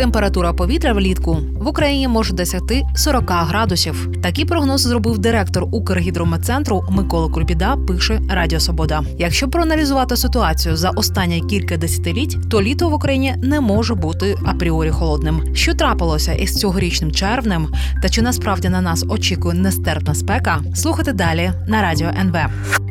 Температура повітря влітку в Україні може досягти 40 градусів. Такі прогнози зробив директор Укргідрометцентру Микола Кульбіда. Пише Радіо Свобода. Якщо проаналізувати ситуацію за останні кілька десятиліть, то літо в Україні не може бути апріорі холодним. Що трапилося із цьогорічним червнем, та чи насправді на нас очікує нестерпна спека? Слухайте далі на радіо НВ.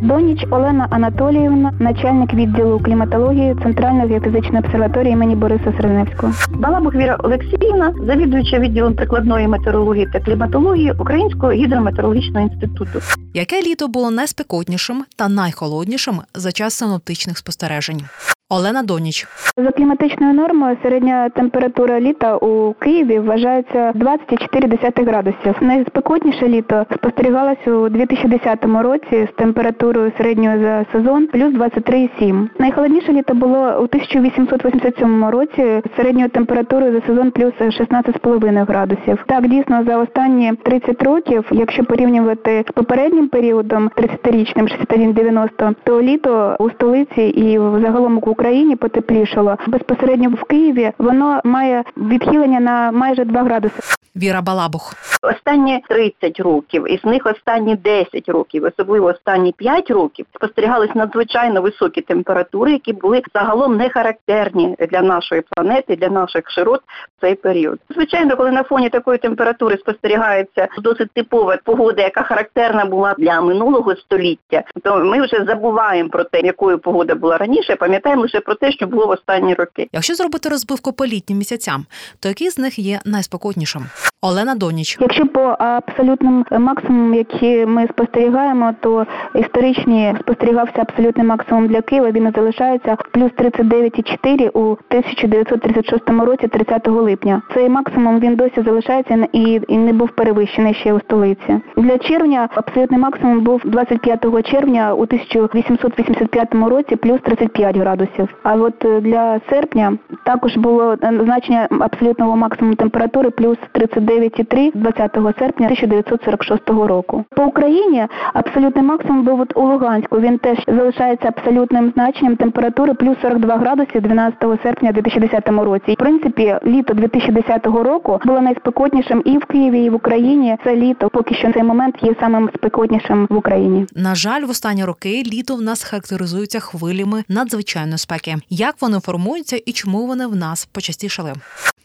Доніч Олена Анатоліївна, начальник відділу кліматології Центральної геофізичної обсерваторії імені Бориса Среневського. Балабух Віра Олексіївна, завідуюча відділом прикладної метеорології та кліматології Українського гідрометеорологічного інституту. Яке літо було найспекотнішим та найхолоднішим за час синоптичних спостережень? Олена Доніч За кліматичною нормою середня температура літа у Києві вважається 24 градусів. Найспекотніше літо спостерігалось у 2010 році з температурою середньою за сезон плюс 23,7. Найхолодніше літо було у 1887 році з середньою температурою за сезон плюс 16,5 градусів. Так, дійсно, за останні 30 років, якщо порівнювати з попереднім періодом 30-річним 61-90, то літо у столиці і загалом у Україні потеплішало. Безпосередньо в Києві воно має відхилення на майже 2 градуси. Віра Балабух. Останні 30 років, із них останні 10 років, особливо останні 5 років, спостерігались надзвичайно високі температури, які були загалом не характерні для нашої планети, для наших широт в цей період. Звичайно, коли на фоні такої температури спостерігається досить типова погода, яка характерна була для минулого століття, то ми вже забуваємо про те, якою погода була раніше, пам'ятаємо лише про те, що було в останні роки. Якщо зробити розбивку по літнім місяцям, то який з них є найспокійнішим? Олена Доніч. Якщо по абсолютним максимумам, які ми спостерігаємо, то історичні спостерігався абсолютний максимум для Києва. Він залишається плюс 39,4 у 1936 році, 30 липня. Цей максимум він досі залишається і, і не був перевищений ще у столиці. Для червня абсолютний максимум був 25 червня у 1885 році, плюс 35 градусів. А от е, для серпня також було е, значення абсолютного максимуму температури плюс 39,3 20 серпня 1946 року. По Україні абсолютний максимум був у Луганську. Він теж залишається абсолютним значенням температури плюс 42 градуси 12 серпня 2010 році. В принципі, літо 2010 року було найспекотнішим і в Києві, і в Україні. Це літо поки що цей момент є самим спекотнішим в Україні. На жаль, в останні роки літо в нас характеризується хвилями надзвичайної спеки. Як вони формуються і чому вони в нас почастішали?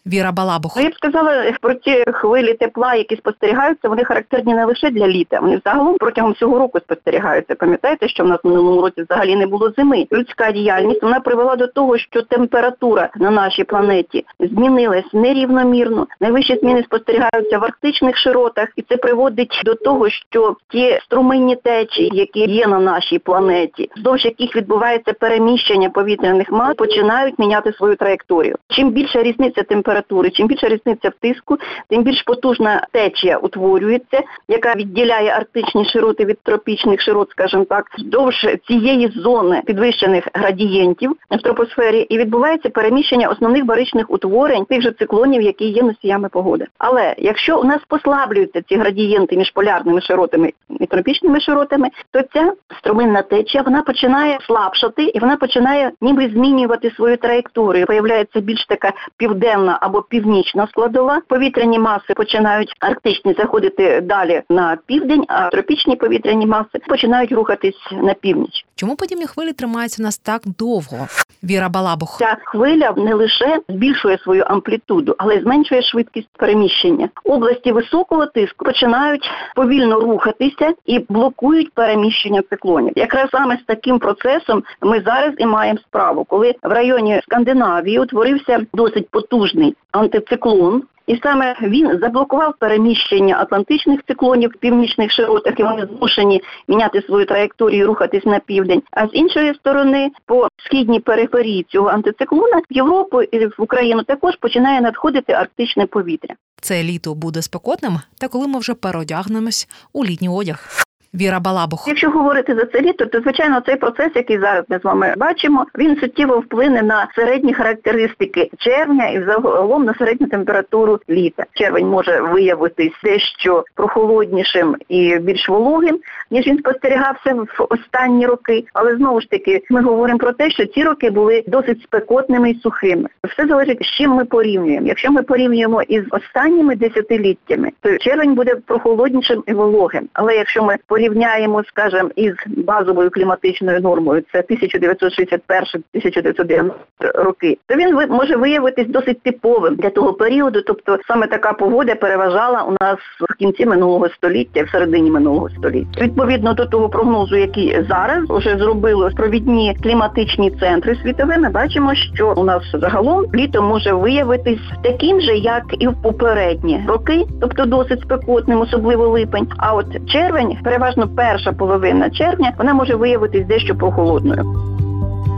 Віра Балабух. Ну, я б сказала про ті хвилі тепла, які спостерігаються, вони характерні не лише для літа, вони загалом протягом всього року спостерігаються. Пам'ятаєте, що в нас в минулому році взагалі не було зими. Людська діяльність вона привела до того, що температура на нашій планеті змінилась нерівномірно. Найвищі зміни спостерігаються в арктичних широтах, і це приводить до того, що ті струминні течії, які є на нашій планеті, вздовж яких відбувається переміщення повітряних мас, починають міняти свою траєкторію. Чим більша різниця температури, чим більша різниця в тиску, тим більш потужна течія утворюється, яка відділяє арктичні широти від тропічних широт, скажімо так, вздовж цієї зони підвищених градієнтів в тропосфері, і відбувається переміщення основних баричних утворень тих же циклонів, які є носіями погоди. Але якщо у нас послаблюються ці градієнти між полярними широтами і тропічними широтами, то ця струминна течія вона починає слабшати і вона починає ніби змінювати свою траєкторію. Появляється більш така південна або північна складова. Повітряні маси починають арктичні заходити далі на південь, а тропічні повітряні маси починають рухатись на північ. Чому подібні хвилі тримаються у нас так довго? Віра Балабух. Ця хвиля не лише збільшує свою амплітуду, але й зменшує швидкість переміщення. Області високого тиску починають повільно рухатися і блокують переміщення циклонів. Якраз саме з таким процесом ми зараз і маємо справу, коли в районі Скандинавії утворився досить потужний антициклон. І саме він заблокував переміщення атлантичних циклонів північних широтах, і вони змушені міняти свою траєкторію, рухатись на південь. А з іншої сторони, по східній периферії цього антициклона в Європу і в Україну також починає надходити арктичне повітря. Це літо буде спекотним, та коли ми вже переодягнемось у літній одяг. Віра Балабух. Якщо говорити за це літо, то звичайно цей процес, який зараз ми з вами бачимо, він суттєво вплине на середні характеристики червня і загалом на середню температуру літа. Червень може виявитись дещо прохолоднішим і більш вологим, ніж він спостерігався в останні роки. Але знову ж таки, ми говоримо про те, що ці роки були досить спекотними і сухими. Все залежить, з чим ми порівнюємо. Якщо ми порівнюємо із останніми десятиліттями, то червень буде прохолоднішим і вологим. Але якщо ми порівняємо, скажімо, із базовою кліматичною нормою, це 1961-1990 роки, то він може виявитись досить типовим для того періоду. Тобто саме така погода переважала у нас в кінці минулого століття, в середині минулого століття. Відповідно до того прогнозу, який зараз вже зробили провідні кліматичні центри світові, ми бачимо, що у нас загалом літо може виявитись таким же, як і в попередні роки, тобто досить спекотним, особливо липень. А от червень, переважно перша половина червня, вона може виявитись дещо прохолодною.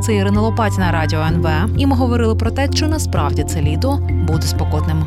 Це Ірина Лопатіна, радіо НВ. І ми говорили про те, чи насправді це літо буде спекотним.